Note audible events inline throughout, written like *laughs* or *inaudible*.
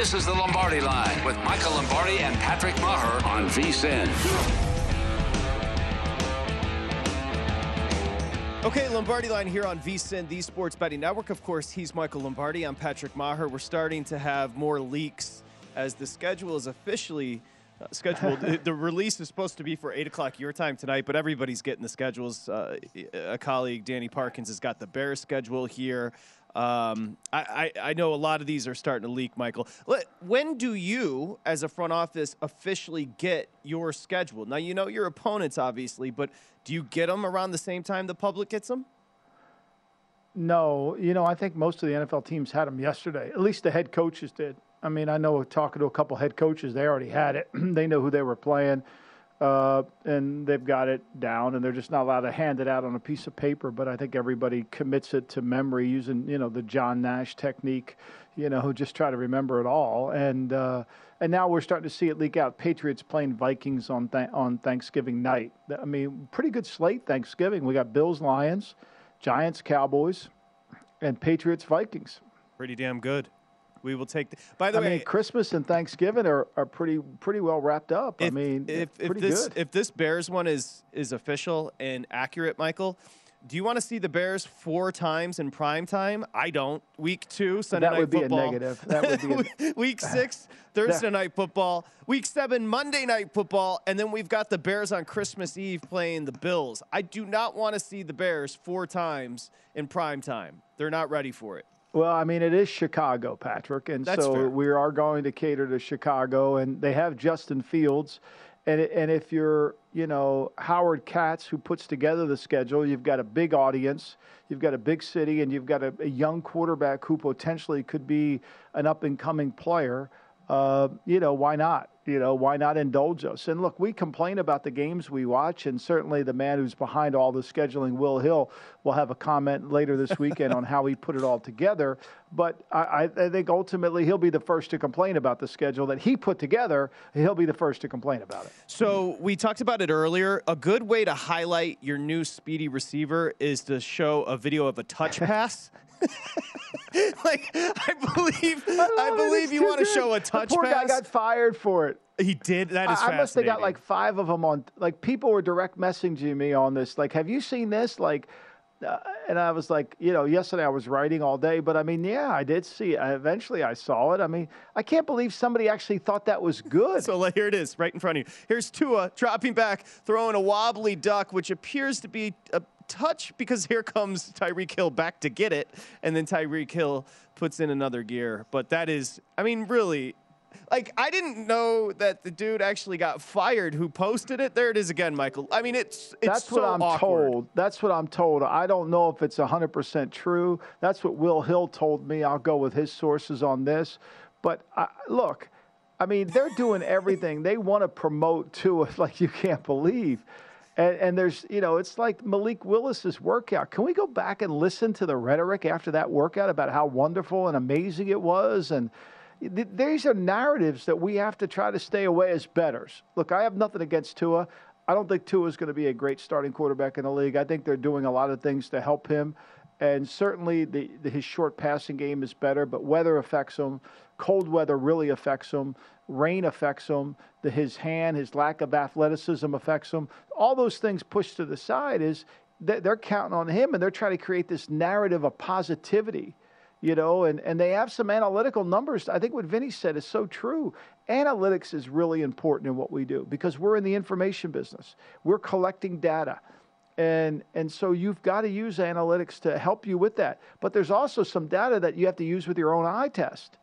This is the Lombardi Line with Michael Lombardi and Patrick Maher on VSIN. Okay, Lombardi line here on VSIN, the Sports Betting Network. Of course, he's Michael Lombardi. I'm Patrick Maher. We're starting to have more leaks as the schedule is officially uh, scheduled. the, *laughs* the release is supposed to be for 8 o'clock your time tonight, but everybody's getting the schedules. Uh, a colleague, Danny Parkins, has got the Bears schedule here. Um, I, I, I know a lot of these are starting to leak, Michael. When do you, as a front office, officially get your schedule? Now, you know your opponents, obviously, but do you get them around the same time the public gets them? No, you know, I think most of the NFL teams had them yesterday. At least the head coaches did. I mean, I know talking to a couple head coaches, they already had it. *clears throat* they know who they were playing, uh, and they've got it down, and they're just not allowed to hand it out on a piece of paper. But I think everybody commits it to memory using, you know, the John Nash technique. You know, who just try to remember it all. And uh, and now we're starting to see it leak out. Patriots playing Vikings on th- on Thanksgiving night. I mean, pretty good slate Thanksgiving. We got Bills, Lions, Giants, Cowboys, and Patriots, Vikings. Pretty damn good. We will take. The, by the I way, mean, Christmas and Thanksgiving are, are pretty pretty well wrapped up. I mean, if, if pretty this good. if this Bears one is is official and accurate, Michael, do you want to see the Bears four times in prime time? I don't. Week two, Sunday That night would be a negative. That would be a- *laughs* Week six, Thursday night football. Week seven, Monday night football, and then we've got the Bears on Christmas Eve playing the Bills. I do not want to see the Bears four times in prime time. They're not ready for it. Well, I mean, it is Chicago, Patrick, and That's so fair. we are going to cater to Chicago, and they have Justin Fields, and and if you're, you know, Howard Katz, who puts together the schedule, you've got a big audience, you've got a big city, and you've got a, a young quarterback who potentially could be an up and coming player. Uh, you know, why not? You know, why not indulge us? And look, we complain about the games we watch, and certainly the man who's behind all the scheduling, Will Hill, will have a comment later this weekend on how he put it all together. But I, I I think ultimately he'll be the first to complain about the schedule that he put together. He'll be the first to complain about it. So we talked about it earlier. A good way to highlight your new speedy receiver is to show a video of a touch *laughs* pass. *laughs* like I believe, I, it. believe you want to show a The touch poor pass. guy got fired for it. he did. That is I, I must have got like five of them on. Like people were direct messaging me on this. Like, have you seen this? Like, uh, and I was like, you know, yesterday I was writing all day, but I mean, yeah, I did see it. Eventually I saw it. I mean, I can't believe somebody actually thought that was good. so here it is, right in front of you. Here's Tua dropping back, throwing a wobbly duck, which appears to be a touch because here comes Tyreek Hill back to get it, and then Tyreek Hill puts in another gear. But that is, I mean, really, like I didn't know that the dude actually got fired who posted it. There it is again, Michael. I mean, it's it's That's so what I'm awkward. told. That's what I'm told. I don't know if it's 100% true. That's what Will Hill told me. I'll go with his sources on this. But I, look, I mean, they're doing everything. they want to promote to it *laughs* like you can't believe. And, and, there's, you know, it's like Malik Willis's workout. Can we go back and listen to the rhetoric after that workout about how wonderful and amazing it was? And these are narratives that we have to try to stay away as bettors. Look, I have nothing against Tua. I don't think Tua is going to be a great starting quarterback in the league. I think they're doing a lot of things to help him. And certainly the, the, his short passing game is better, but weather affects him. Cold weather really affects him. Rain affects him. The, his hand, his lack of athleticism affects him. All those things pushed to the side is they're counting on him and they're trying to create this narrative of positivity you know, and, and they have some analytical numbers. I think what Vinny said is so true. Analytics is really important in what we do because we're in the information business. We're collecting data. And, and so you've got to use analytics to help you with that. But there's also some data that you have to use with your own eye test.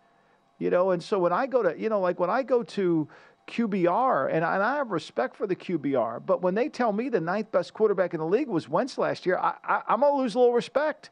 You know, and so when I go to, you know, like when I go to QBR, and I, and I have respect for the QBR, but when they tell me the ninth best quarterback in the league was Wentz last year, I, I, I'm going to lose a little respect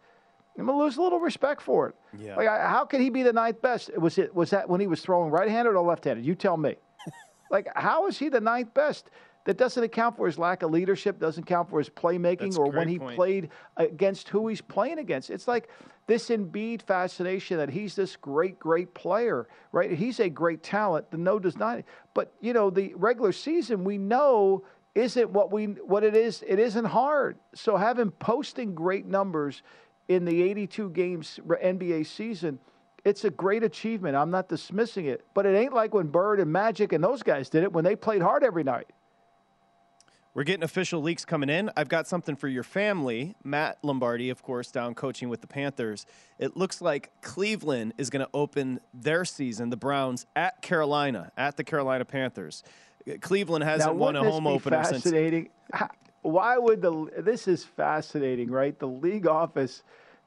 I'm gonna lose a little respect for it. Yeah. Like, how can he be the ninth best? Was it was that when he was throwing right-handed or left-handed? You tell me. *laughs* like, how is he the ninth best? That doesn't account for his lack of leadership. Doesn't account for his playmaking That's or when he point. played against who he's playing against. It's like this Embiid fascination that he's this great, great player, right? He's a great talent. The no does not. But you know, the regular season we know isn't what we what it is. It isn't hard. So have him posting great numbers in the 82 games NBA season, it's a great achievement. I'm not dismissing it, but it ain't like when Bird and Magic and those guys did it when they played hard every night. We're getting official leaks coming in. I've got something for your family. Matt Lombardi, of course, down coaching with the Panthers. It looks like Cleveland is going to open their season, the Browns, at Carolina, at the Carolina Panthers. Cleveland hasn't now, won a home opener fascinating? since why would the this is fascinating, right? The league office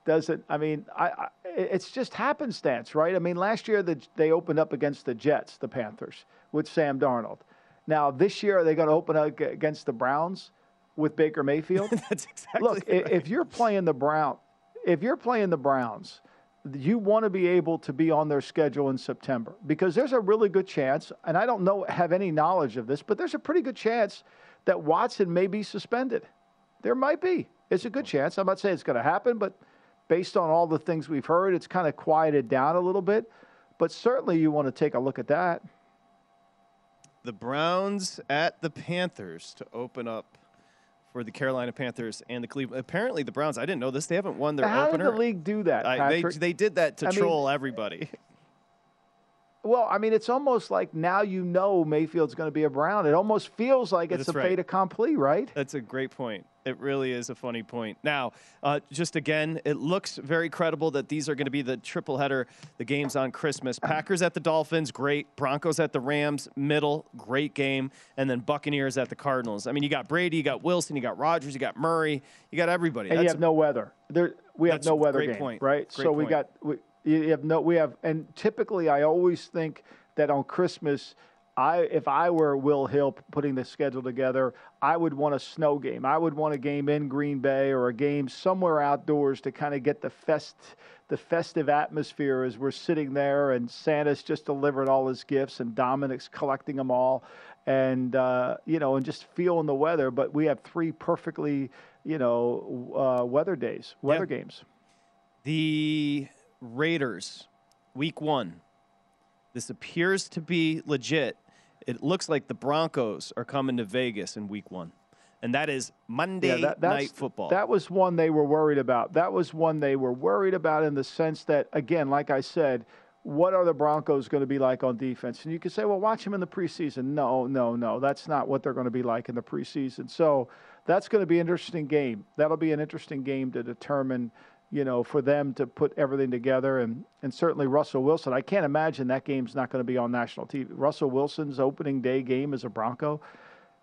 doesn't. I mean, I, I, it's just happenstance, right? I mean, last year the, they opened up against the Jets, the Panthers, with Sam Darnold. Now this year are they going to open up against the Browns with Baker Mayfield? *laughs* That's exactly. Look, right. if you're playing the Brown, if you're playing the Browns, you want to be able to be on their schedule in September because there's a really good chance, and I don't know have any knowledge of this, but there's a pretty good chance that Watson may be suspended. There might be. It's a good chance. I'm not saying it's going to happen, but based on all the things we've heard, it's kind of quieted down a little bit. But certainly you want to take a look at that. The Browns at the Panthers to open up for the Carolina Panthers and the Cleveland. Apparently, the Browns. I didn't know this. They haven't won their How opener. did the league do that? I, they they did that to I troll mean, everybody. Well, I mean, it's almost like now you know Mayfield's going to be a Brown. It almost feels like it's That's a right. fait accompli, right? That's a great point. It really is a funny point. Now, uh, just again, it looks very credible that these are going to be the triple header, the games on Christmas. *clears throat* Packers at the Dolphins, great. Broncos at the Rams, middle, great game. And then Buccaneers at the Cardinals. I mean, you got Brady, you got Wilson, you got Rodgers, you got Murray, you got everybody. And That's you have no weather. There, we have no weather great game, point. right? Great so we got we, you have no we have and typically I always think that on Christmas I if I were Will Hill putting the schedule together, I would want a snow game. I would want a game in Green Bay or a game somewhere outdoors to kind of get the fest the festive atmosphere as we're sitting there and Santa's just delivered all his gifts and Dominic's collecting them all and uh, you know and just feeling the weather. But we have three perfectly you know uh, weather days, weather games. The Raiders, week one. This appears to be legit. It looks like the Broncos are coming to Vegas in week one. And that is Monday that- night football. That was one they were worried about. That was one they were worried about in the sense that, again, like I said, what are the Broncos going to be like on defense? And you could say, well, watch them in the preseason. No, no, no. That's not what they're going to be like in the preseason. So that's going to be an interesting game. That'll be an interesting game to determine, you know, for them to put everything together. And, and certainly Russell Wilson. I can't imagine that game's not going to be on national TV. Russell Wilson's opening day game as a Bronco,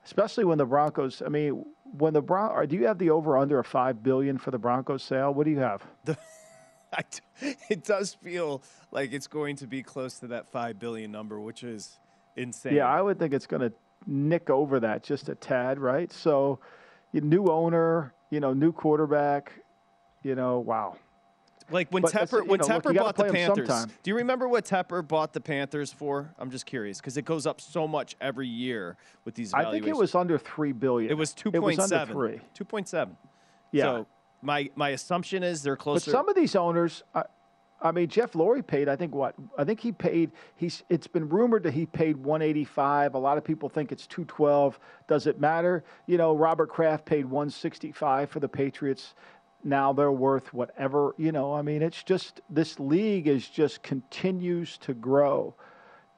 especially when the Broncos, I mean, when the Bron, do you have the over under of five billion for the Broncos sale? What do you have? The, *laughs* it does feel like it's going to be close to that five billion number, which is insane. Yeah, I would think it's going to nick over that just a tad, right? So, new owner, you know, new quarterback, you know, wow. Like when but Tepper when know, Tepper look, bought the Panthers. Do you remember what Tepper bought the Panthers for? I'm just curious because it goes up so much every year with these. I think it was under three billion. It was two point seven. Two point seven. Yeah. So my my assumption is they're closer. But some of these owners, I, I mean, Jeff Lurie paid. I think what I think he paid. He's. It's been rumored that he paid 185. A lot of people think it's 212. Does it matter? You know, Robert Kraft paid 165 for the Patriots. Now they're worth whatever. You know, I mean, it's just this league is just continues to grow,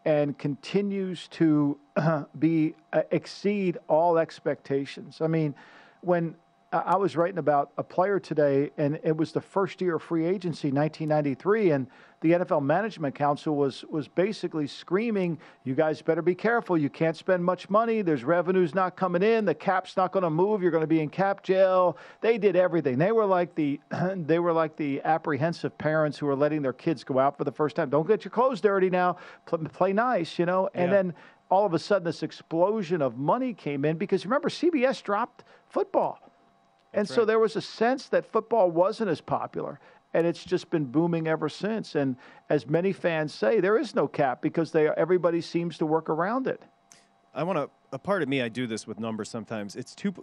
and continues to *clears throat* be uh, exceed all expectations. I mean, when I was writing about a player today, and it was the first year of free agency, 1993, and the NFL Management Council was was basically screaming, "You guys better be careful. You can't spend much money. There's revenues not coming in. The cap's not going to move. You're going to be in cap jail." They did everything. They were like the *clears throat* they were like the apprehensive parents who were letting their kids go out for the first time. Don't get your clothes dirty now. Play, play nice, you know. And yeah. then all of a sudden, this explosion of money came in because remember, CBS dropped football. And so there was a sense that football wasn't as popular. And it's just been booming ever since. And as many fans say, there is no cap because they everybody seems to work around it. I want to. A part of me, I do this with numbers sometimes. It's two.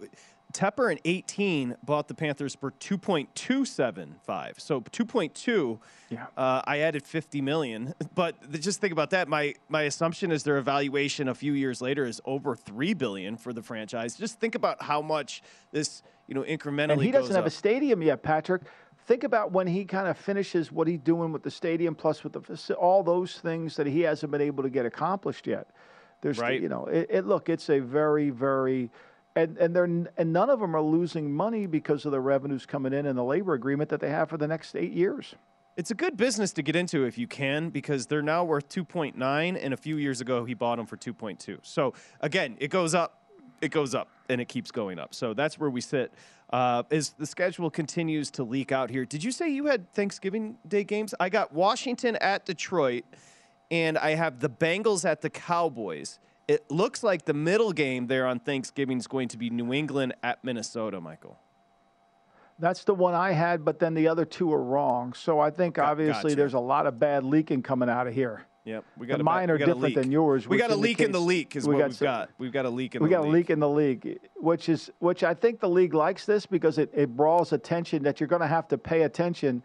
Tepper in 18 bought the Panthers for 2.275. So 2.2. Yeah. Uh, I added 50 million, *laughs* but just think about that. My my assumption is their evaluation a few years later is over three billion for the franchise. Just think about how much this you know incrementally. And he doesn't have up. a stadium yet, Patrick. Think about when he kind of finishes what he's doing with the stadium, plus with the all those things that he hasn't been able to get accomplished yet. There's, right. you know, it, it, look, it's a very, very, and and they're and none of them are losing money because of the revenues coming in and the labor agreement that they have for the next eight years. It's a good business to get into if you can because they're now worth 2.9 and a few years ago he bought them for 2.2. So again, it goes up, it goes up and it keeps going up. So that's where we sit. Uh, as the schedule continues to leak out here, did you say you had Thanksgiving Day games? I got Washington at Detroit and I have the Bengals at the Cowboys. It looks like the middle game there on Thanksgiving is going to be New England at Minnesota, Michael. That's the one I had, but then the other two are wrong. So I think obviously gotcha. there's a lot of bad leaking coming out of here. Yep, we got. mine are different than yours. We got a leak in the leak, is we what got we've some, got. We've got a leak in. We the got leak. a leak in the league, which is which I think the league likes this because it, it brawls attention that you're going to have to pay attention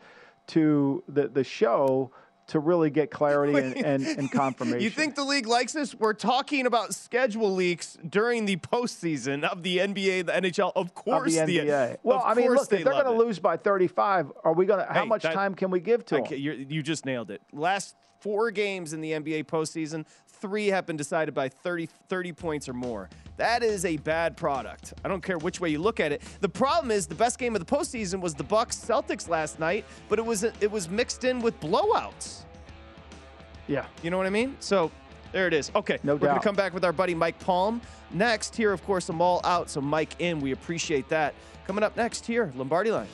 to the the show to really get clarity and, *laughs* and, and, confirmation. You think the league likes this? We're talking about schedule leaks during the postseason of the NBA, the NHL. Of course, of the NBA. The, well, I mean, look, if they're going to lose by 35, are we going to? How hey, much that, time can we give to them? You just nailed it. Last four games in the NBA postseason, three have been decided by 30, 30 points or more. That is a bad product. I don't care which way you look at it. The problem is the best game of the postseason was the Bucks Celtics last night, but it was it was mixed in with blowouts. Yeah. You know what I mean? So there it is. Okay. No We're going to come back with our buddy Mike Palm. Next, here, of course, Amal out. So Mike in. We appreciate that. Coming up next here, Lombardi Line.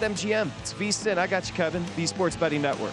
MGM. It's VSIN. I got you, Kevin. The Sports Betting Network.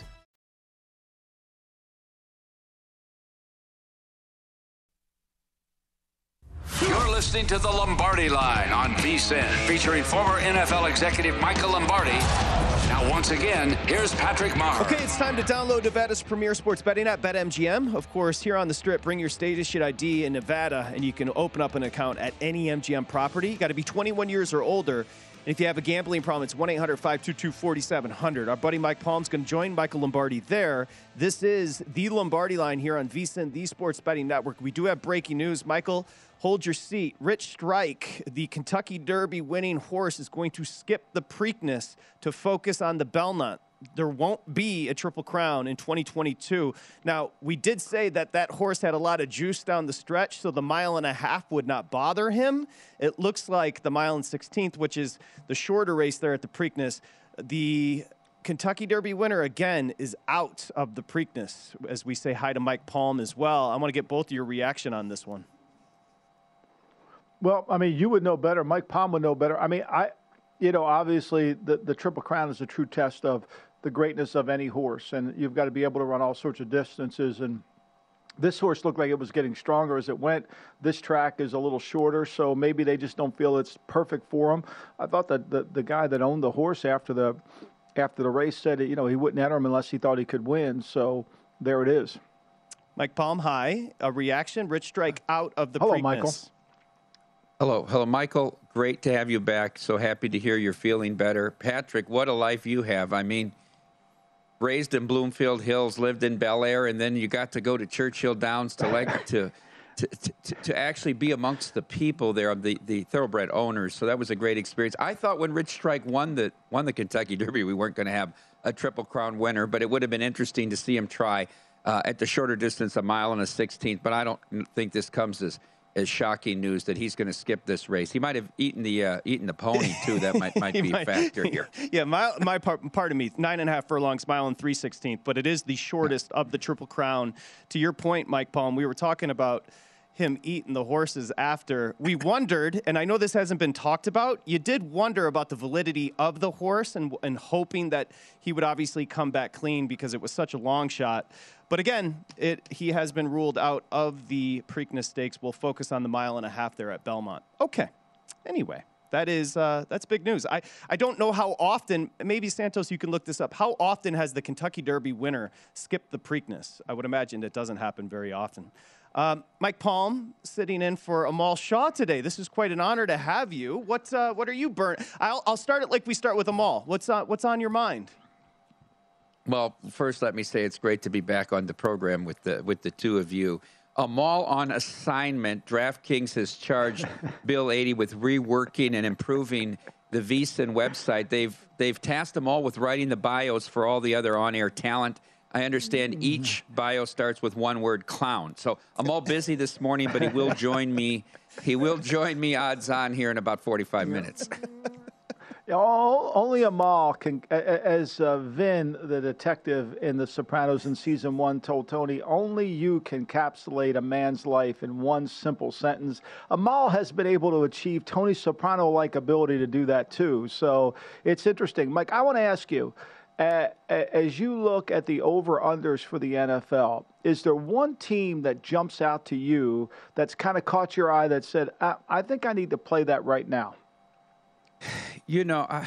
You're listening to the Lombardi Line on VSIN, featuring former NFL executive Michael Lombardi. Now, once again, here's Patrick Maher. Okay, it's time to download Nevada's premier sports betting app, BetMGM. Of course, here on the Strip, bring your state issued ID in Nevada, and you can open up an account at any MGM property. You got to be 21 years or older. And if you have a gambling problem, it's 1 800 522 4700. Our buddy Mike Palm's going to join Michael Lombardi there. This is the Lombardi line here on VSIN, the Sports Betting Network. We do have breaking news. Michael, hold your seat. Rich Strike, the Kentucky Derby winning horse, is going to skip the Preakness to focus on the Belmont there won't be a triple crown in 2022. Now, we did say that that horse had a lot of juice down the stretch, so the mile and a half would not bother him. It looks like the mile and 16th, which is the shorter race there at the Preakness, the Kentucky Derby winner again is out of the Preakness. As we say hi to Mike Palm as well. I want to get both of your reaction on this one. Well, I mean, you would know better. Mike Palm would know better. I mean, I, you know, obviously the, the Triple Crown is a true test of the greatness of any horse, and you've got to be able to run all sorts of distances. And this horse looked like it was getting stronger as it went. This track is a little shorter, so maybe they just don't feel it's perfect for him. I thought that the, the guy that owned the horse after the after the race said, you know, he wouldn't enter him unless he thought he could win. So there it is. Mike Palm, hi. A reaction. Rich Strike out of the Hello, Preakness. Michael. Hello, hello, Michael. Great to have you back. So happy to hear you're feeling better. Patrick, what a life you have. I mean, raised in Bloomfield Hills, lived in Bel Air, and then you got to go to Churchill Downs to like to. To, to, to actually be amongst the people there, the, the thoroughbred owners, so that was a great experience. I thought when Rich Strike won the won the Kentucky Derby, we weren't going to have a triple crown winner, but it would have been interesting to see him try uh, at the shorter distance, a mile and a sixteenth. But I don't think this comes as as shocking news that he's going to skip this race. He might have eaten the uh, eaten the pony *laughs* too. That might might be might- a factor here. *laughs* Yeah, my, my part, pardon me, nine and a half furlongs, mile and three sixteenth, but it is the shortest of the Triple Crown. To your point, Mike Palm, we were talking about him eating the horses after. We wondered, and I know this hasn't been talked about, you did wonder about the validity of the horse and, and hoping that he would obviously come back clean because it was such a long shot. But again, it, he has been ruled out of the Preakness Stakes. We'll focus on the mile and a half there at Belmont. Okay. Anyway, that is uh, that's big news. I, I don't know how often. Maybe Santos, you can look this up. How often has the Kentucky Derby winner skipped the Preakness? I would imagine it doesn't happen very often. Um, Mike Palm sitting in for Amal Shaw today. This is quite an honor to have you. What uh, what are you burnt? I'll, I'll start it like we start with Amal. What's uh, what's on your mind? Well, first, let me say it's great to be back on the program with the with the two of you. Amal on assignment. DraftKings has charged *laughs* Bill Adee with reworking and improving the VSIN website. They've they've tasked them all with writing the bios for all the other on-air talent. I understand each bio starts with one word clown. So Amal busy this morning, but he will *laughs* join me. He will join me odds on here in about 45 minutes. *laughs* All, only Amal can, as uh, Vin, the detective in The Sopranos in season one, told Tony, only you can encapsulate a man's life in one simple sentence. Amal has been able to achieve Tony Soprano like ability to do that too. So it's interesting. Mike, I want to ask you. Uh, as you look at the over unders for the NFL, is there one team that jumps out to you that's kind of caught your eye that said, I, I think I need to play that right now? *sighs* You know, uh,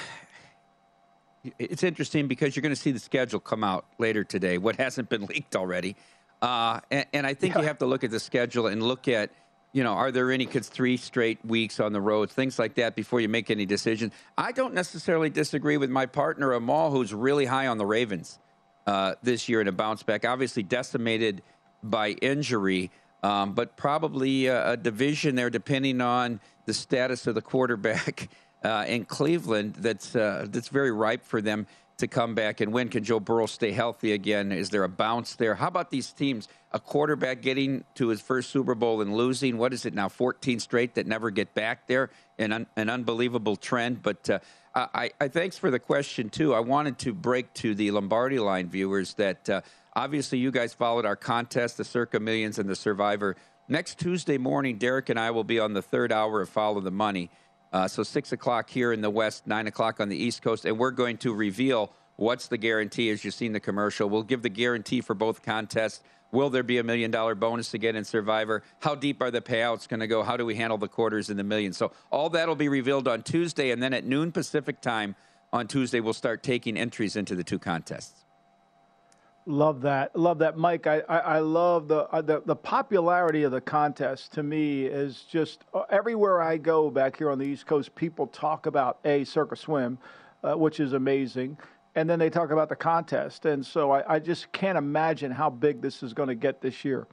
it's interesting because you're going to see the schedule come out later today. What hasn't been leaked already, uh, and, and, I think yeah. you have to look at the schedule and look at, you know, are there any kids three straight weeks on the road, things like that, before you make any decisions. I don't necessarily disagree with my partner Amal, who's really high on the Ravens uh, this year in a bounce back. Obviously decimated by injury. Um, but probably a, a division there, depending on the status of the quarterback *laughs* uh, in Cleveland that's uh, that's very ripe for them to come back and win. Can Joe Burrow stay healthy again? Is there a bounce there? How about these teams? A quarterback getting to his first Super Bowl and losing. What is it now? 14 straight that never get back there. An, un, an unbelievable trend. But uh, I, I, thanks for the question too. I wanted to break to the Lombardi line viewers that uh, obviously you guys followed our contest, the Circa Millions and the Survivor. Next Tuesday morning, Derek and I will be on the third hour of Follow the Money. Uh, so six o'clock here in the West, nine o'clock on the East Coast, and we're going to reveal what's the guarantee. As you've seen the commercial, we'll give the guarantee for both contests. Will there be a million dollar bonus to get in Survivor? How deep are the payouts going to go? How do we handle the quarters and the millions? So all that'll be revealed on Tuesday, and then at noon Pacific time on Tuesday, we'll start taking entries into the two contests. Love that, love that, Mike. I, I, I love the, uh, the the popularity of the contest. To me, is just uh, everywhere I go back here on the East Coast, people talk about a Circus Swim, uh, which is amazing, and then they talk about the contest, and so I, I just can't imagine how big this is going to get this year.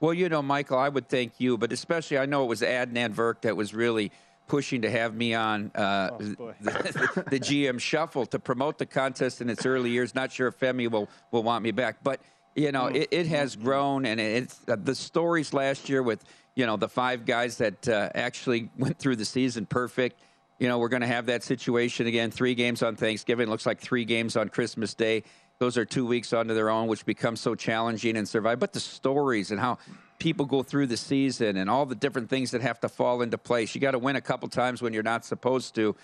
Well, you know, Michael, I would thank you, but especially I know it was Adnan Virk that was really pushing to have me on uh, oh, the, *laughs* the, GM Shuffle to promote the contest in its early years. Not sure if Femi will, will want me back, but you know, it, it has grown, and it's uh, the stories last year with you know the five guys that uh, actually *laughs* went through the season perfect. You know, we're going to have that situation again. Three games on Thanksgiving. Looks like three games on Christmas Day. Those are two weeks onto their own, which becomes so challenging and survive. But the stories and how people go through the season and all the different things that have to fall into place. You got to win a couple times when you're not supposed to.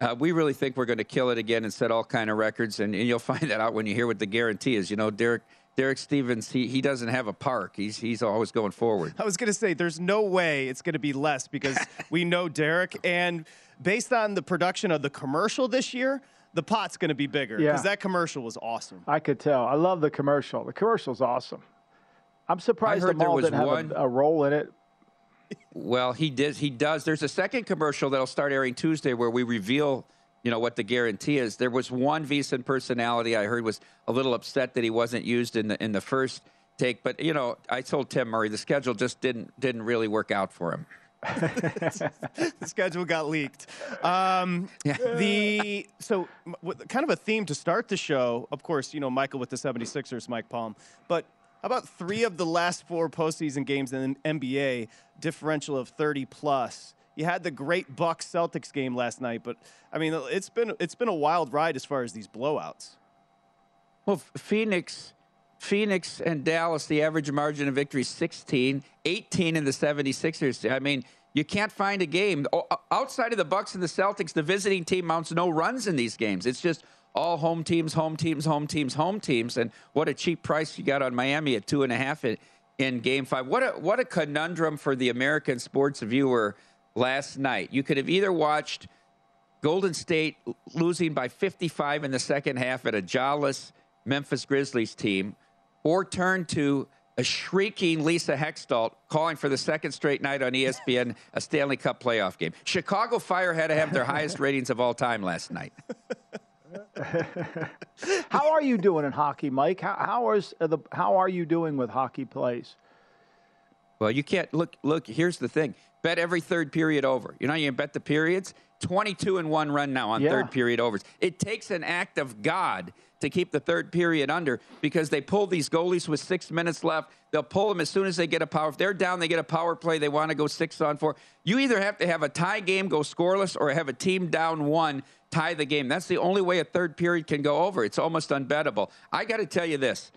Uh, we really think we're going to kill it again and set all kind of records, and, and, you'll *laughs* find that out when you hear what the guarantee is. You know, Derek Derek Stevens, he, he doesn't have a park. He's he's always going forward. I was going to say, there's no way it's going to be less because *laughs* we know Derek, and based on the production of the commercial this year, the pot's going to be bigger because yeah. that commercial was awesome. I could tell. I love the commercial. The commercial's awesome. I'm surprised Amal didn't one, have a, a role in it. Well, he did. He does. There's a second commercial that'll start airing Tuesday where we reveal, you know, what the guarantee is. There was one VSIN personality I heard was a little upset that he wasn't used in the in the first take, but you know, I told Tim Murray the schedule just didn't didn't really work out for him. *laughs* *laughs* the schedule got leaked. Um, yeah. The so kind of a theme to start the show. Of course, you know Michael with the 76ers, Mike Palm, but about three of the last four postseason games in the NBA differential of 30 plus? You had the great Bucks Celtics game last night, but I mean, it's been it's been a wild ride as far as these blowouts. Well, Phoenix, Phoenix and Dallas, the average margin of victory 16, 18 in the 76ers. I mean, you can't find a game outside of the Bucks and the Celtics. The visiting team mounts no runs in these games. It's just all home teams, home teams, home teams, home teams. And what a cheap price you got on Miami at two and a half in, in game five. What a, what a conundrum for the American sports viewer last night. You could have either watched Golden State losing by 55 in the second half at a jawless Memphis Grizzlies team, or turn to a shrieking Leah Hextall calling for the second straight night on ESPN a Stanley Cup playoff game. Chicago Fire had to have their highest *laughs* ratings of all time last night. *laughs* how are you doing in hockey, Mike? How, how is the how are you doing with hockey plays? Well, you can't look. Look, here's the thing: bet every third period over. You know, you bet the periods. Twenty-two and one run now on Yeah. third period overs. It takes an act of God to keep the third period under because they pull these goalies with six minutes left. They'll pull them as soon as they get a power. If they're down, they get a power play. They want to go six on four. You either have to have a tie game go scoreless or have a team down one tie the game. That's the only way a third period can go over. It's almost unbettable. I got to tell you this.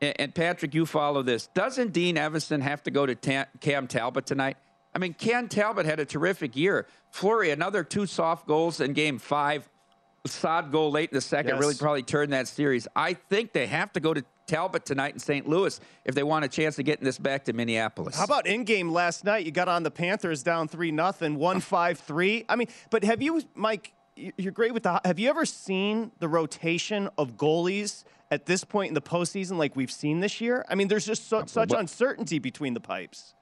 And Patrick, you follow this. Doesn't Dean Evason have to go to Ta- Cam Talbot tonight? I mean, Cam Talbot had a terrific year. Fleury, another two soft goals in game five. Sod goal late in the second Yes. really probably turned that series. I think they have to go to Talbot tonight in St. Louis if they want a chance of getting this back to Minneapolis. How about in game last night? You got on the Panthers down three nothing, one five three. I mean, but have you, Mike? You're great with the. Have you ever seen the rotation of goalies at this point in the postseason like we've seen this year? I mean, there's just so, such uncertainty between the pipes.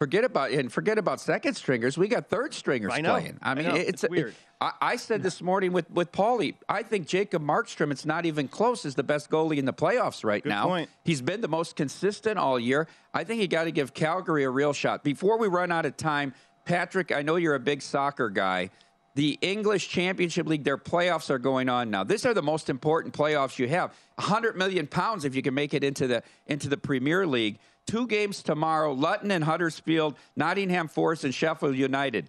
Forget about and forget about second stringers. We got third stringers I know. playing. I I mean, know. it's, It's weird. I, I said this morning with with Paulie. I think Jacob Markstrom. It's not even close. Is the best goalie in the playoffs right Good now. point. He's been the most consistent all year. I think you got to give Calgary a real shot. Before we run out of time, Patrick, I know you're a big soccer guy. The English Championship League, their playoffs are going on now. These are the most important playoffs you have. 100 million pounds if you can make it into the into the Premier League. Two games tomorrow, Luton and Huddersfield, Nottingham Forest and Sheffield United.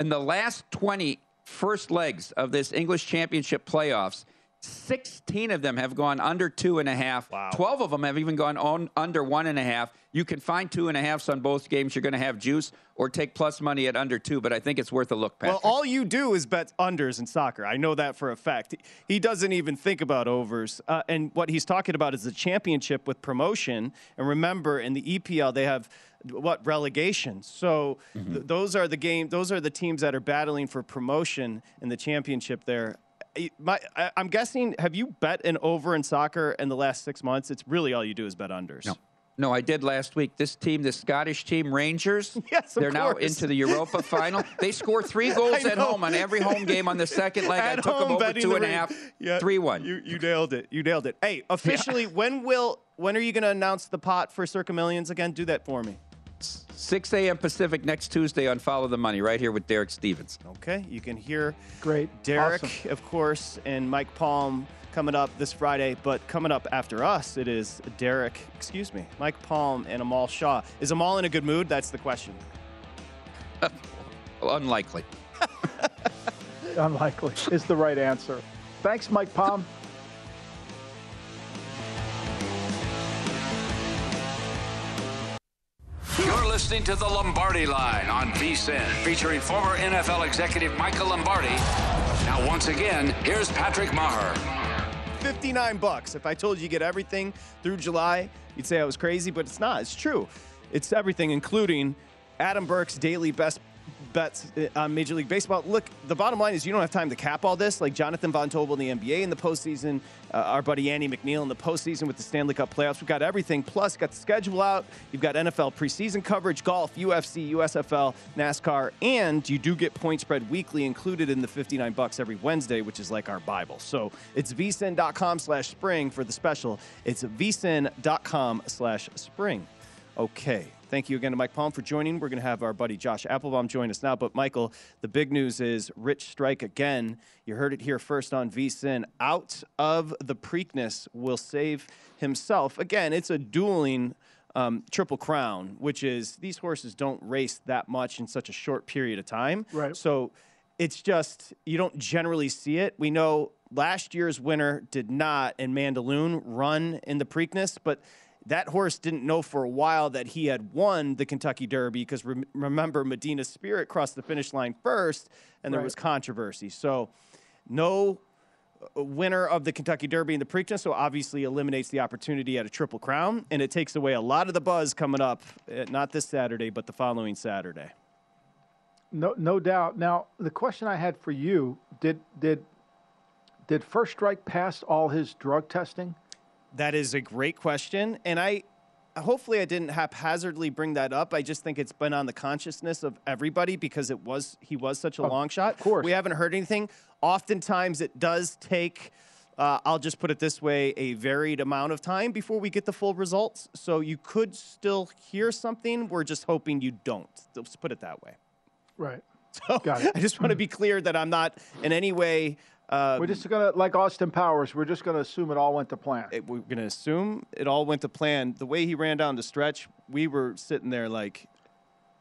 In the last 20 first legs of this English Championship playoffs, 16 of them have gone under two and a half. 12 of them have even gone on under one and a half. You can find two and a halfs on both games. You're going to have juice or take plus money at under two, but I think it's worth a look, Patrick. Well, all you do is bet unders in soccer. I know that for a fact. He- doesn't even think about overs. Uh, and what he's talking about is the championship with promotion. And remember, in the EPL, they have what relegation. So th- those are the game. Those are the teams that are battling for promotion in the championship. There. I- My, I, I'm guessing. Have you bet an over in soccer in the last six months? It's really all you do is bet unders. No. No, I did last week. This team, the Scottish team, Rangers, *laughs* Yes, of they're now into the Europa *laughs* final. They score three goals at home on every home game on the second leg. I At took them over two the and a half, Yeah, three one. You you nailed it. You nailed it. Hey, officially, when will when are you going to announce the pot for Circa Millions again? Do that for me. 6 a.m. Pacific next Tuesday on Follow the Money, right here with Derek Stevens. Okay, you can hear Great. Derek, Awesome. of course, and Mike Palm coming up this Friday. But coming up after us, it is Derek, excuse me, Mike Palm and Amal Shaw. Is Amal in a good mood? That's the question. Unlikely. *laughs* Unlikely is the right answer. Thanks, Mike Palm. Listening to the Lombardi Line on VSIN, featuring former NFL executive Michael Lombardi. Now, once again, here's Patrick Maher. 59 bucks. If I told you you get everything through July, you'd say I was crazy, but it's not. It's true. It's everything, including Adam Burke's daily best bets uh, on Major League Baseball. Look, the bottom line is you don't have time to cap all this. Like Jonathan Von Tobel in the NBA in the postseason, uh, our buddy Andy McNeil in the postseason with the Stanley Cup playoffs. We've got everything. Plus, got the schedule out. You've got NFL preseason coverage, golf, UFC, USFL, NASCAR, and you do get point spread weekly included in the 59 bucks every Wednesday, which is like our Bible. So it's vsin.com slash spring for the special. It's vsin.com slash spring. Okay. Thank you again to Mike Palm for joining. We're going to have our buddy Josh Appelbaum join us now. But, Michael, the big news is Rich Strike again. You heard it here first on VSIN. Out of the Preakness will save himself. Again, it's a dueling um, Triple Crown, which is these horses don't race that much in such a short period of time. Right. So it's just, you don't generally see it. We know last year's winner did not, and Mandaloun, run in the Preakness, but that horse didn't know for a while that he had won the Kentucky Derby because rem- remember Medina Spirit crossed the finish line first, and there Right. was controversy. So, no uh, winner of the Kentucky Derby in the Preakness, so obviously eliminates the opportunity at a Triple Crown, and it takes away a lot of the buzz coming up, uh, not this Saturday, but the following Saturday. No, no doubt. Now, the question I had for you did did did First Strike pass all his drug testing? That is a great question, and I hopefully I didn't haphazardly bring that up. I just think it's been on the consciousness of everybody because it was he was such a long shot. Of course. we haven't heard anything. Oftentimes, it does take uh, I'll just put it this way a varied amount of time before we get the full results. So you could still hear something. We're just hoping you don't. Let's put it that way. Right. *laughs* So I just want to be clear that I'm not in any way. Um, we're just gonna like Austin Powers. We're just gonna assume it all went to plan. it- we're going to assume it all went to plan. The way he ran down the stretch, we were sitting there like,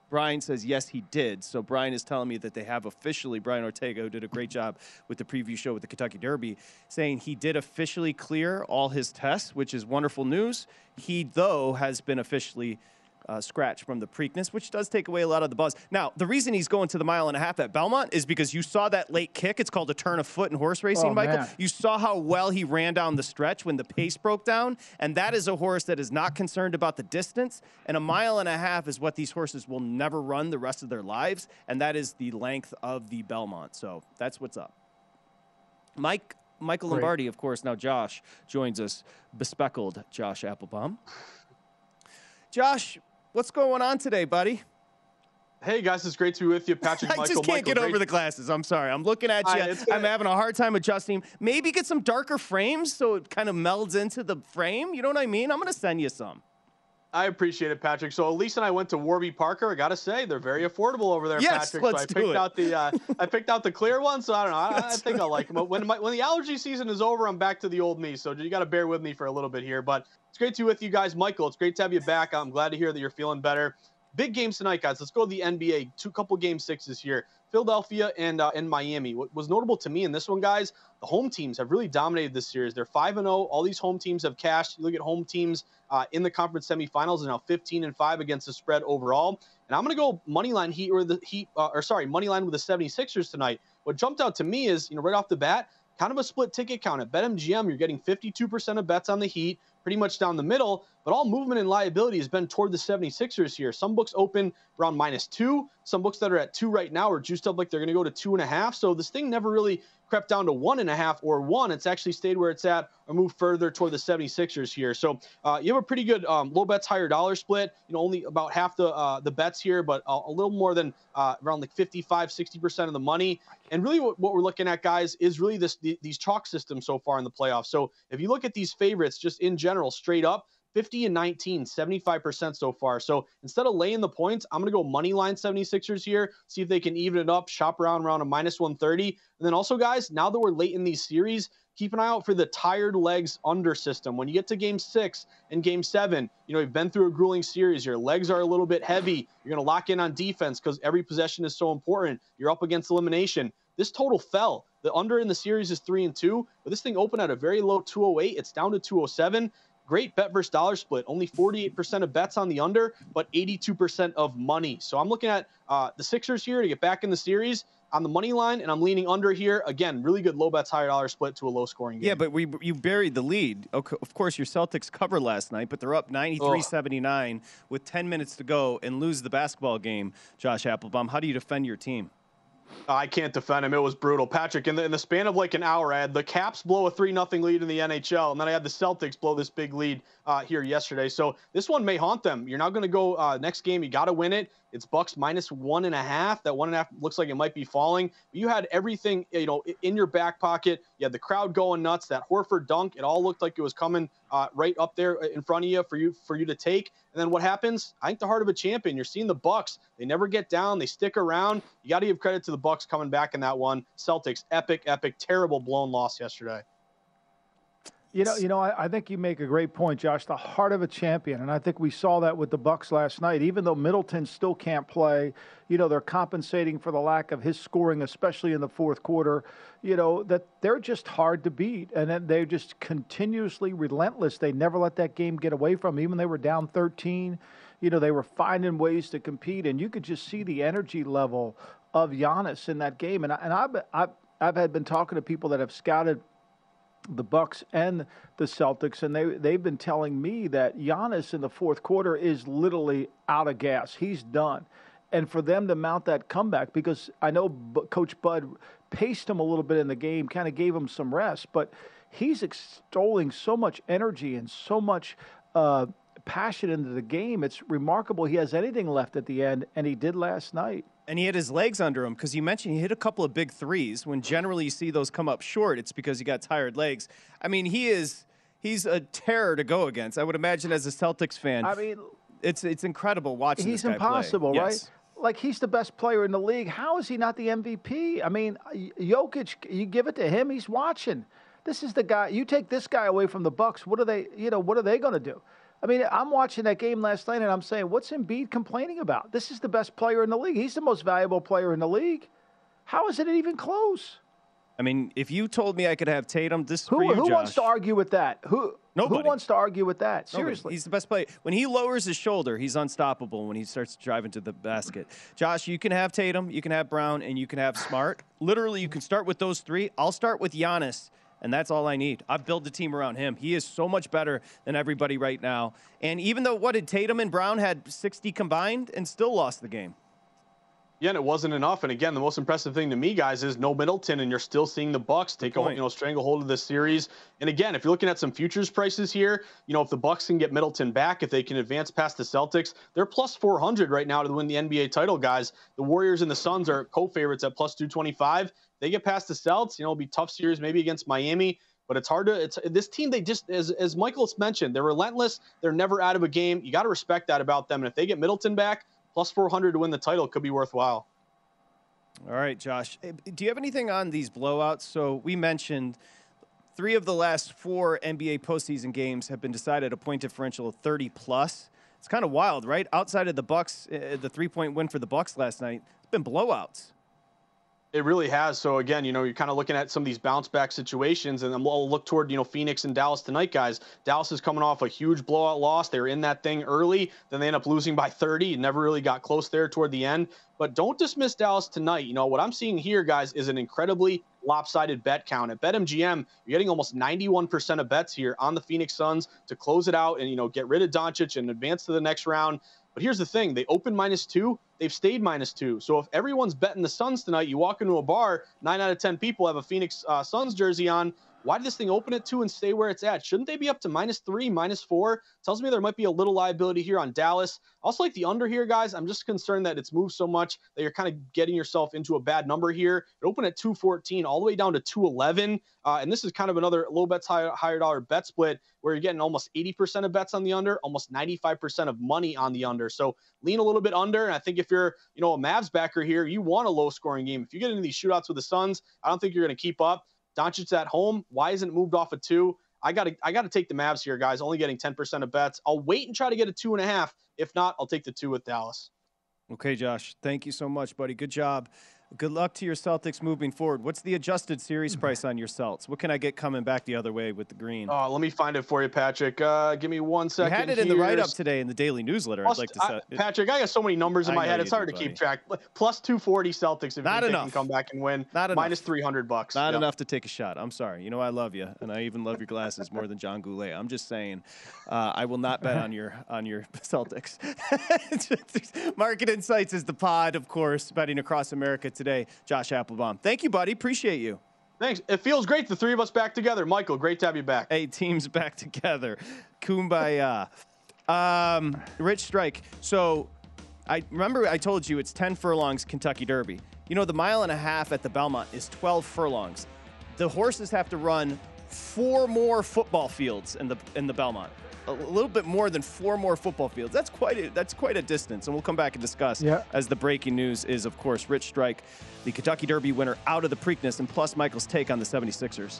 Brian says, yes, he did. So Brian is telling me that they have officially, Brian Ortega, who did a great job with the preview show with the Kentucky Derby, saying he did officially clear all his tests, which is wonderful news. He, though, has been officially uh, scratched from the Preakness, which does take away a lot of the buzz. Now, the reason he's going to the mile and a half at Belmont is because you saw that late kick. It's called a turn of foot in horse racing, Oh, Michael. man. You saw how well he ran down the stretch when the pace broke down, and that is a horse that is not concerned about the distance. And a mile and a half is what these horses will never run the rest of their lives, and that is the length of the Belmont. So that's what's up. Mike Michael Great. Lombardi, of course. Now Josh joins us, bespeckled Josh Appelbaum. Josh, what's going on today, buddy? Hey guys, it's great to be with you, Patrick. *laughs* I Michael, just can't Michael, get great- over the glasses. I'm sorry. I'm looking at you. right, I'm having a hard time adjusting. Maybe get some darker frames so it kind of melds into the frame. You know what I mean? I'm going to send you some. I appreciate it, Patrick. So Elise and I went to Warby Parker. I gotta say, they're very affordable over there, Yes, Patrick. let's so I do picked it. out the uh, *laughs* I picked out the clear one. So I don't know. I, I think I like them. But when my, when the allergy season is over, I'm back to the old me. So you got to bear with me for a little bit here. But it's great to be with you guys, Michael. It's great to have you back. I'm glad to hear that you're feeling better. Big games tonight, guys. Let's go to the NBA. Two couple game sixes here. Philadelphia and uh, and Miami. What was notable to me in this one, guys, the home teams have really dominated this series. They're five and zero. All these home teams have cashed. You look at home teams uh, in the conference semifinals, and now 15 and five against the spread overall. And I'm going to go money line Heat or the Heat, uh, or sorry, money line with the 76ers tonight. What jumped out to me is, you know, right off the bat, kind of a split ticket count at BetMGM. You're getting 52% of bets on the Heat, pretty much down the middle. But all movement and liability has been toward the 76ers here. Some books open around minus two. Some books that are at two right now are juiced up like they're going to go to two and a half. So this thing never really crept down to one and a half or one. It's actually stayed where it's at or moved further toward the 76ers here. So uh, you have a pretty good um, low bets, higher dollar split. You know, only about half the uh, the bets here, but a, a little more than uh, around like 55, 60% of the money. And really what, what we're looking at, guys, is really this the, these chalk systems so far in the playoffs. So if you look at these favorites just in general, straight up, 50 and 19, 75% so far. So instead of laying the points, I'm going to go money line 76ers here, see if they can even it up, shop around around a minus 130. And then also, guys, now that we're late in these series, keep an eye out for the tired legs under system. When you get to game six and game seven, you know, you've been through a grueling series. Your legs are a little bit heavy. You're going to lock in on defense because every possession is so important. You're up against elimination. This total fell. The under in the series is three and two, but this thing opened at a very low 208. It's down to 207. Great bet versus dollar split. Only 48% of bets on the under, but 82% of money. So I'm looking at uh, the Sixers here to get back in the series on the money line, and I'm leaning under here. Again, really good low bets, higher dollar split to a low scoring game. Yeah, but we you buried the lead. Of course, your Celtics cover last night, but they're up 93-79 with 10 minutes to go and lose the basketball game. Josh Appelbaum, how do you defend your team? I can't defend him. It was brutal. Patrick, in the, in the span of like an hour, I had the Caps blow a 3 nothing lead in the NHL, and then I had the Celtics blow this big lead uh, here yesterday. So this one may haunt them. You're now going to go uh, next game. You got to win it. It's Bucks minus one and a half. That one and a half looks like it might be falling. You had everything, you know, in your back pocket. You had the crowd going nuts. That Horford dunk, it all looked like it was coming uh, right up there in front of you for you for you to take. And then what happens? I think the heart of a champion. You're seeing the Bucks. They never get down. They stick around. You got to give credit to the Bucks coming back in that one. Celtics, epic, epic, terrible blown loss yesterday. You know, you know, I, I think you make a great point, Josh. The heart of a champion, and I think we saw that with the Bucks last night. Even though Middleton still can't play, you know, they're compensating for the lack of his scoring, especially in the fourth quarter. You know that they're just hard to beat, and they're just continuously relentless. They never let that game get away from them. Even they were down 13. You know, they were finding ways to compete, and you could just see the energy level of Giannis in that game. And I, and I've I've I've had been talking to people that have scouted the Bucks and the Celtics, and they they've been telling me that Giannis in the fourth quarter is literally out of gas. He's done, and for them to mount that comeback, because I know B- Coach Bud paced him a little bit in the game, kind of gave him some rest, but he's extolling so much energy and so much. Uh, passion into the game it's remarkable he has anything left at the end and he did last night And he had his legs under him because you mentioned he hit a couple of big threes. When generally you see those come up short, it's because he got tired legs. I mean, he is he's a terror to go against. I would imagine as a Celtics fan. I mean, it's it's incredible watching. He's this guy play. impossible, Yes. right? Like he's the best player in the league. How is he not the MVP? I mean, Jokic, you give it to him, he's watching. This is the guy. You take this guy away from the Bucks. What are they? You know, what are they going to do? I mean, I'm watching that game last night, and I'm saying, what's Embiid complaining about? This is the best player in the league. He's the most valuable player in the league. How is it even close? I mean, if you told me I could have Tatum, this Who, you, who wants to argue with that? Who Nobody. Who wants to argue with that? Nobody. Seriously. He's the best player. When he lowers his shoulder, he's unstoppable when he starts driving to the basket. Josh, you can have Tatum, you can have Brown, and you can have Smart. Literally, you can start with those three. I'll start with Giannis, and that's all I need. I've built a team around him. He is so much better than everybody right now. And even though, what did Tatum and Brown had 60 combined and still lost the game? Yeah, and it wasn't enough. And again, the most impressive thing to me, guys, is no Middleton, and you're still seeing the Bucks take a you know stranglehold of this series. And again, if you're looking at some futures prices here, you know if the Bucks can get Middleton back, if they can advance past the Celtics, they're plus 400 right now to win the NBA title, guys. The Warriors and the Suns are co-favorites at plus 225. They get past the Celtics, you know, it'll be tough series maybe against Miami. But it's hard to. It's this team. They just, as as Michael's mentioned, they're relentless. They're never out of a game. You got to respect that about them. And if they get Middleton back, plus 400 to win the title could be worthwhile. All right, Josh. Eh, Do you have anything on these blowouts? So we mentioned three of the last four NBA postseason games have been decided a point differential of 30 plus. It's kind of wild, right? Outside of the Bucks, uh, the three-point win for the Bucks last night, it's been blowouts. It really has. So again, you know, you're kind of looking at some of these bounce back situations, and we'll look toward you know Phoenix and Dallas tonight, guys. Dallas is coming off a huge blowout loss. They were in that thing early, then they end up losing by 30. Never really got close there toward the end. But don't dismiss Dallas tonight. You know what I'm seeing here, guys, is an incredibly lopsided bet count at BetMGM. You're getting almost 91% of bets here on the Phoenix Suns to close it out and you know get rid of Doncic and advance to the next round. But here's the thing: they opened minus two, they've stayed minus two. So if everyone's betting the Suns tonight, you walk into a bar, nine out of ten people have a Phoenix uh, Suns jersey on. Why did this thing open at two and stay where it's at? Shouldn't they be up to minus three, minus four? Tells me there might be a little liability here on Dallas. Also, like the under here, guys. I'm just concerned that it's moved so much that you're kind of getting yourself into a bad number here. It opened at 214, all the way down to 211. Uh, and this is kind of another little bets higher, higher dollar bet split where you're getting almost 80% of bets on the under, almost 95% of money on the under. So lean a little bit under. And I think if you're, you know, a Mavs backer here, you want a low scoring game. If you get into these shootouts with the Suns, I don't think you're going to keep up. Doncic's at home. Why isn't it moved off a two? I got to I got to take the Mavs here, guys. Only getting 10% of bets. I'll wait and try to get a two and a half. If not, I'll take the two with Dallas. Okay, Josh. Thank you so much, buddy. Good job. Good luck to your Celtics moving forward. What's the adjusted series price on your Celts? What can I get coming back the other way with the green? Uh, let me find it for you, Patrick. Uh, give me one you had it in the write up today in the daily newsletter. Plus, I'd like to I- Patrick, I got so many numbers in I my head. It's hard do, to keep track. Plus 240 Celtics if Not you enough. can come back and win. Not enough. Minus 300 bucks. Not Yep. enough to take a shot. I'm sorry. You know I love you, and I even love your glasses more than John Goulet. I'm just saying, uh, I will not bet on your on your *laughs* Celtics. *laughs* Market Insights is the pod, of course, betting across America today. Josh Appelbaum, thank you, buddy. Appreciate you. Thanks. It feels great. The three of us back together. Michael, great to have you back. Hey, teams back *laughs* together. Kumbaya. Um, Rich Strike. So, I remember I told you it's 10 furlongs Kentucky Derby. You know, the mile and a half at the Belmont is 12 furlongs. The horses have to run four more football fields in the in the Belmont. A little bit more than four more football fields. That's quite a, that's quite a distance, and we'll come back and discuss. Yeah. As the breaking news is, of course, Rich Strike, the Kentucky Derby winner, out of the Preakness, and plus Michael's take on the 76ers.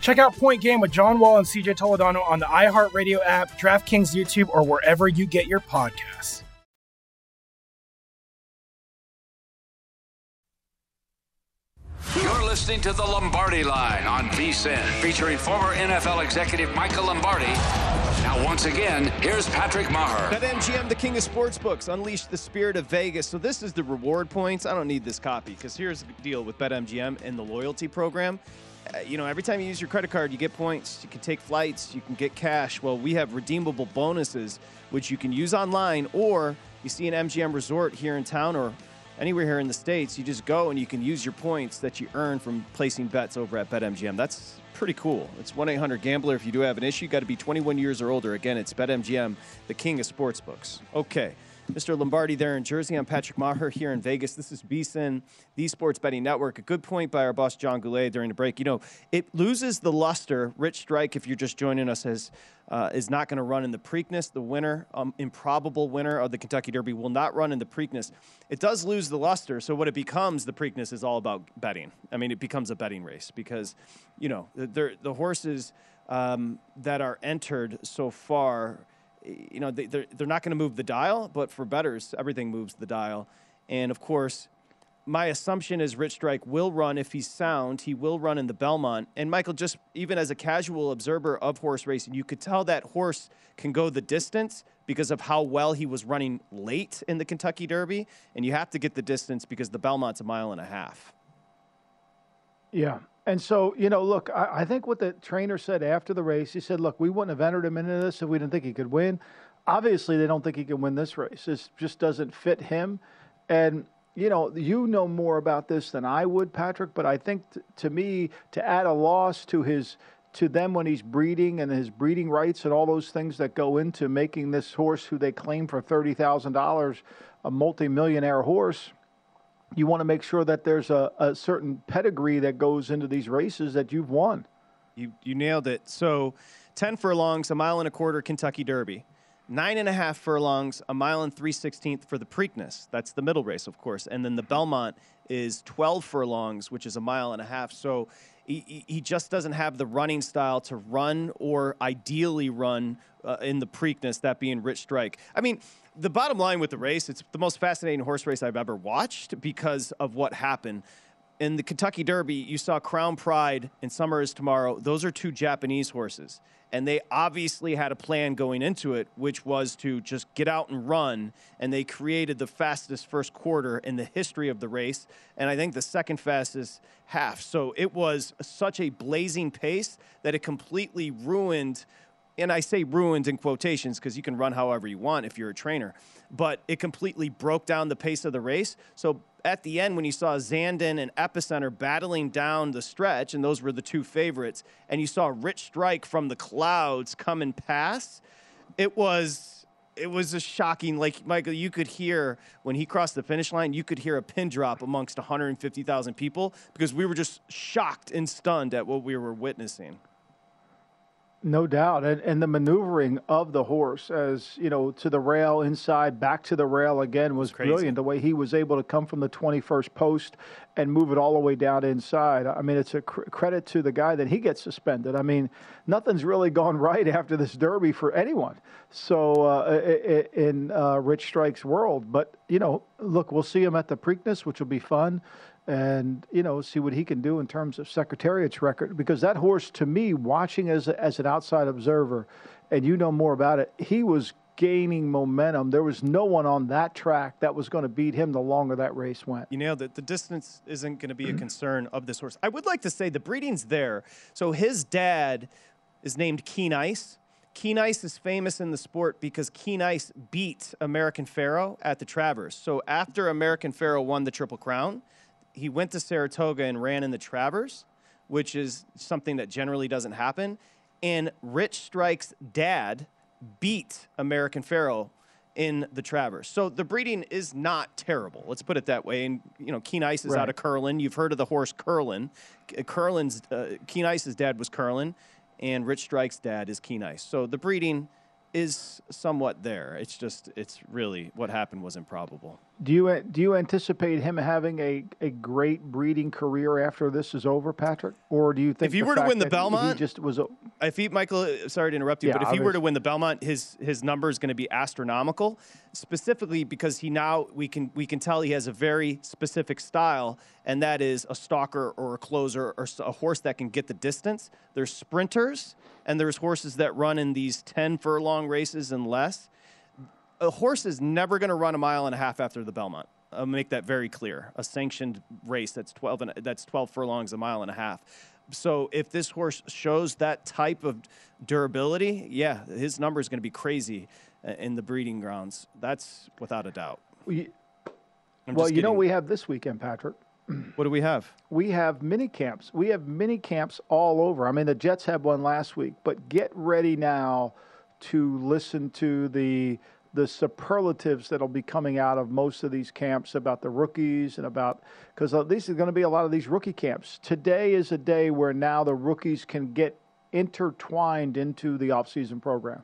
Check out Point Game with John Wall and CJ Toledano on the iHeartRadio app, DraftKings YouTube, or wherever you get your podcasts. You're listening to the Lombardi Line on VSIN, featuring former NFL executive Michael Lombardi. Now, once again, here's Patrick Maher. BetMGM, the king of sportsbooks, unleashed the spirit of Vegas. So this is the reward points. I don't need this copy because here's the deal with BetMGM and the loyalty program. Uh, you know, every time you use your credit card, you get points. You can take flights. You can get cash. Well, we have redeemable bonuses, which you can use online, or you see an MGM resort here in town or anywhere here in the states. You just go and you can use your points that you earn from placing bets over at BetMGM. That's pretty cool. It's 1 800 Gambler. If you do have an issue, you got to be 21 years or older. Again, it's BetMGM, the king of sportsbooks. Okay. Mr. Lombardi there in Jersey. I'm Patrick Maher here in Vegas. This is VSIN, the Sports Betting Network. A good point by our boss, John Goulet, during the break. You know, it loses the luster. Rich Strike, if you're just joining us, has, uh, is not going to run in the Preakness. The winner, um, improbable winner of the Kentucky Derby, will not run in the Preakness. It does lose the luster. So what it becomes, the Preakness, is all about betting. I mean, it becomes a betting race because, you know, the, the horses um, that are entered so far you know, they, they're, they're not going to move the dial, but for bettors, everything moves the dial. And of course, my assumption is Rich Strike will run if he's sound. He will run in the Belmont. And Michael, just even as a casual observer of horse racing, you could tell that horse can go the distance because of how well he was running late in the Kentucky Derby. And you have to get the distance because the Belmont's a mile and a half. Yeah. And so, you know, look, I, I think what the trainer said after the race, he said, look, we wouldn't have entered him into this if we didn't think he could win. Obviously, they don't think he can win this race. This just doesn't fit him. And, you know, you know more about this than I would, Patrick, but I think t- to me, to add a loss to his to them when he's breeding and his breeding rights and all those things that go into making this horse who they claim for $30,000 a multimillionaire horse you want to make sure that there's a, a certain pedigree that goes into these races that you've won. You, you nailed it. So 10 furlongs, a mile and a quarter Kentucky Derby. Nine and a half furlongs, a mile and three sixteenth for the Preakness. That's the middle race, of course. And then the Belmont is 12 furlongs, which is a mile and a half. So he, he- just doesn't have the running style to run or ideally run uh, in the Preakness, that being Rich Strike. I mean, the bottom line with the race, it's the most fascinating horse race I've ever watched because of what happened. In the Kentucky Derby, you saw Crown Pride and Summer is Tomorrow. Those are two Japanese horses. And they obviously had a plan going into it, which was to just get out and run. And they created the fastest first quarter in the history of the race. And I think the second fastest half. So it was such a blazing pace that it completely ruined and I say ruined in quotations because you can run however you want if you're a trainer, but it completely broke down the pace of the race. So at the end, when you saw Zandon and Epicenter battling down the stretch, and those were the two favorites, and you saw Rich Strike from the clouds come and pass, it was it was a shocking like michael you could hear when he crossed the finish line you could hear a pin drop amongst 150000 people because we were just shocked and stunned at what we were witnessing no doubt, and, and the maneuvering of the horse, as you know, to the rail inside, back to the rail again, was brilliant. The way he was able to come from the 21st post and move it all the way down inside. I mean, it's a cr- credit to the guy that he gets suspended. I mean, nothing's really gone *laughs* right after this Derby for anyone. So uh, in uh, Rich Strike's world, but you know, look, we'll see him at the Preakness, which will be fun and you know see what he can do in terms of Secretariat's record because that horse to me watching as a, as an outside observer and you know more about it he was gaining momentum. There was no one on that track that was going to beat him the longer that race went. You nailed it the distance isn't going to be a mm. concern of this horse. I would like to say the breeding's there. So his dad is named Keen Ice. Keen Ice is famous in the sport because Keen Ice beat American Pharoah at the Travers. So after American Pharoah won the Triple Crown, he went to Saratoga and ran in the Travers, which is something that generally doesn't happen. And Rich Strike's dad beat American Pharoah in the Travers. So the breeding is not terrible. Let's put it that way. And you know, Keen Ice is right. out of Curlin. You've heard of the horse Curlin. Curlin's uh, Keen Ice's dad was Curlin, and Rich Strike's dad is Keen Ice. So the breeding is somewhat there. It's just it's really what happened was improbable. Do you do you anticipate him having a, a great breeding career after this is over, Patrick? Or do you think if you were to win the Belmont, he just was? A, if he Michael, sorry to interrupt you, yeah, but if he were to win the Belmont, his his number is going to be astronomical. Specifically because he now we can we can tell he has a very specific style, and that is a stalker or a closer or a horse that can get the distance. There's sprinters and there's horses that run in these ten furlong races and less a horse is never going to run a mile and a half after the Belmont. I'll make that very clear. A sanctioned race that's 12 and that's 12 furlongs, a mile and a half. So if this horse shows that type of durability, yeah, his number is going to be crazy uh, in the breeding grounds. That's without a doubt. We, well, you know we have this weekend, Patrick. What do we have? We have mini camps. We have mini camps all over. I mean, the Jets had one last week, but get ready now to listen to the the superlatives that'll be coming out of most of these camps about the rookies and about because uh, these are going to be a lot of these rookie camps. Today is a day where now the rookies can get intertwined into the offseason program.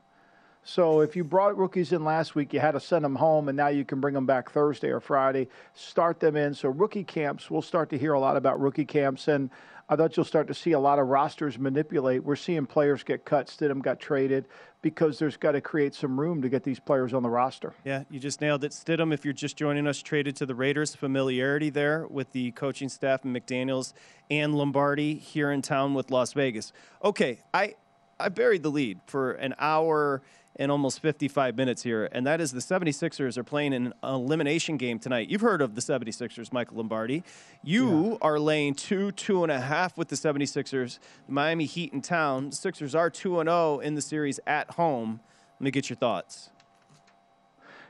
So if you brought rookies in last week, you had to send them home, and now you can bring them back Thursday or Friday. Start them in. So rookie camps, we'll start to hear a lot about rookie camps, and I thought you'll start to see a lot of rosters manipulate. We're seeing players get cut. Stidham got traded because there's got to create some room to get these players on the roster. Yeah, you just nailed it. Stidham, if you're just joining us, traded to the Raiders. Familiarity there with the coaching staff and McDaniels and Lombardi here in town with Las Vegas. Okay, I I buried the lead for an hour in almost 55 minutes here, and that is the 76ers are playing an elimination game tonight. You've heard of the 76ers, Michael Lombardi. You yeah. are laying two, two and a half with the 76ers. Miami Heat in town. The Sixers are 2 and 0 in the series at home. Let me get your thoughts.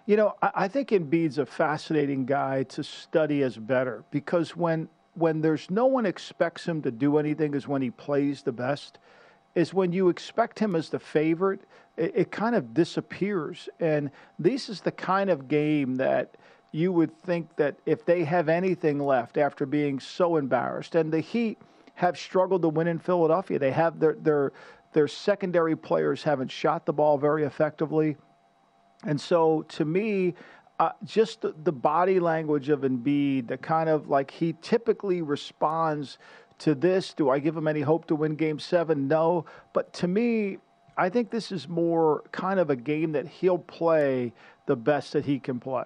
You know, I think Embiid's a fascinating guy to study as better because when when there's no one expects him to do anything is when he plays the best is when you expect him as the favorite, it, it, kind of disappears. And this is the kind of game that you would think that if they have anything left after being so embarrassed, and the Heat have struggled to win in Philadelphia, they have their their their secondary players haven't shot the ball very effectively, and so to me. Uh, just the, the body language of Embiid, the kind of like he typically responds to this. Do I give him any hope to win game seven? No. But to me, I think this is more kind of a game that he'll play the best that he can play.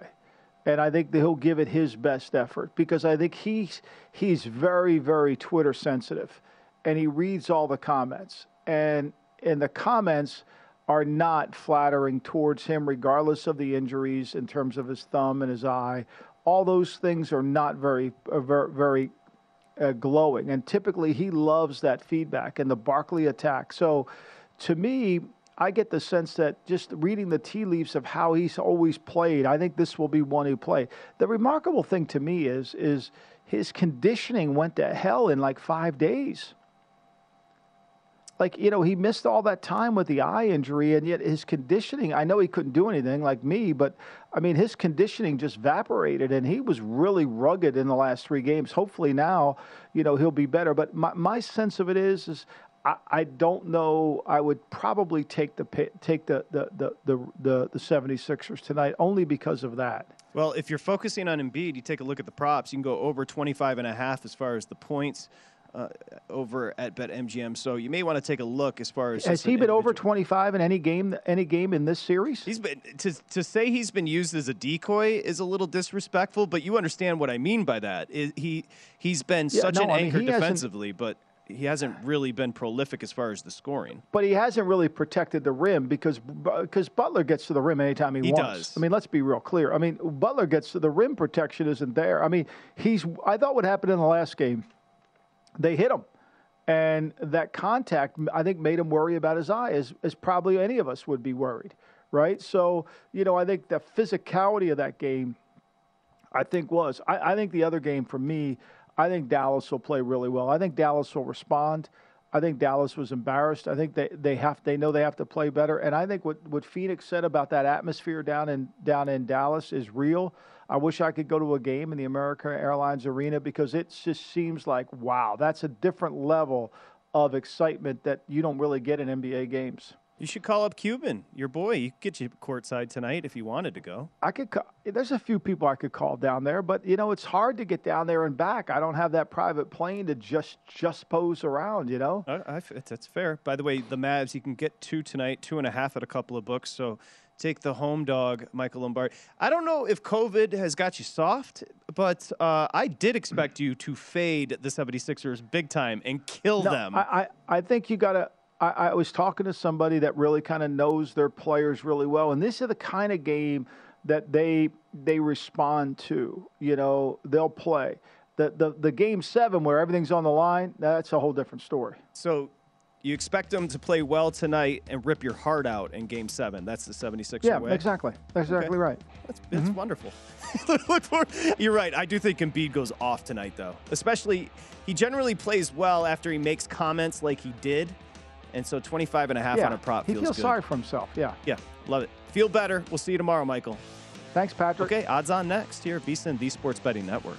And I think that he'll give it his best effort because I think he's, he's very, very Twitter sensitive and he reads all the comments. And, and the comments are not flattering towards him, regardless of the injuries in terms of his thumb and his eye. All those things are not very, uh, very, very uh, glowing. And typically he loves that feedback and the Barkley attack. So to me, I get the sense that just reading the tea leaves of how he's always played, I think this will be one who play. The remarkable thing to me is is his conditioning went to hell in like five days. Like, you know, he missed all that time with the eye injury, and yet his conditioning, I know he couldn't do anything like me, but I mean, his conditioning just evaporated, and he was really rugged in the last three games. Hopefully now, you know, he'll be better. But my, my sense of it is, is I, I don't know. I would probably take the take the the the the, the, the 76ers tonight only because of that. Well, if you're focusing on Embiid, you take a look at the props. You can go over 25 and a half as far as the points uh, over at BetMGM. So you may want to take a look as far as has he been over 25 in any game any game in this series? He's been to to say he's been used as a decoy is a little disrespectful, but you understand what I mean by that. he he's been yeah, such no, an I mean, anchor defensively, but he hasn't really been prolific as far as the scoring. But he hasn't really protected the rim because because Butler gets to the rim anytime he, he wants. Does. I mean, let's be real clear. I mean, Butler gets to the rim protection isn't there. I mean, he's. I thought what happened in the last game they hit him. And that contact, I think, made him worry about his eye, as, as probably any of us would be worried, right? So, you know, I think the physicality of that game, I think, was. I, I think the other game for me, I think Dallas will play really well. I think Dallas will respond. I think Dallas was embarrassed. I think they, they have they know they have to play better. And I think what, what Phoenix said about that atmosphere down in down in Dallas is real. I wish I could go to a game in the American Airlines Arena because it just seems like, wow, that's a different level of excitement that you don't really get in NBA games. You should call up Cuban, your boy. You could get you courtside tonight if you wanted to go. I could. Call, there's a few people I could call down there, but you know it's hard to get down there and back. I don't have that private plane to just just pose around. You know. I, I, that's fair. By the way, the Mavs you can get two tonight, two and a half at a couple of books. So take the home dog, Michael Lombardi. I don't know if COVID has got you soft, but uh, I did expect you to fade the 76ers big time and kill no, them. I, I, I think you got to. I, I was talking to somebody that really kind of knows their players really well, and this is the kind of game that they they respond to. You know, they'll play. The, the, the game seven where everything's on the line, that's a whole different story. So you expect them to play well tonight and rip your heart out in Game Seven. That's the 76 yeah, way. exactly. That's exactly okay. right. That's, that's mm-hmm. wonderful. *laughs* You're right. I do think Embiid goes off tonight, though. Especially, he generally plays well after he makes comments like he did, and so 25 and a half yeah, on a prop he feels, feels good. sorry for himself. Yeah. Yeah, love it. Feel better. We'll see you tomorrow, Michael. Thanks, Patrick. Okay, odds on next here at VSIN, the Sports Betting Network.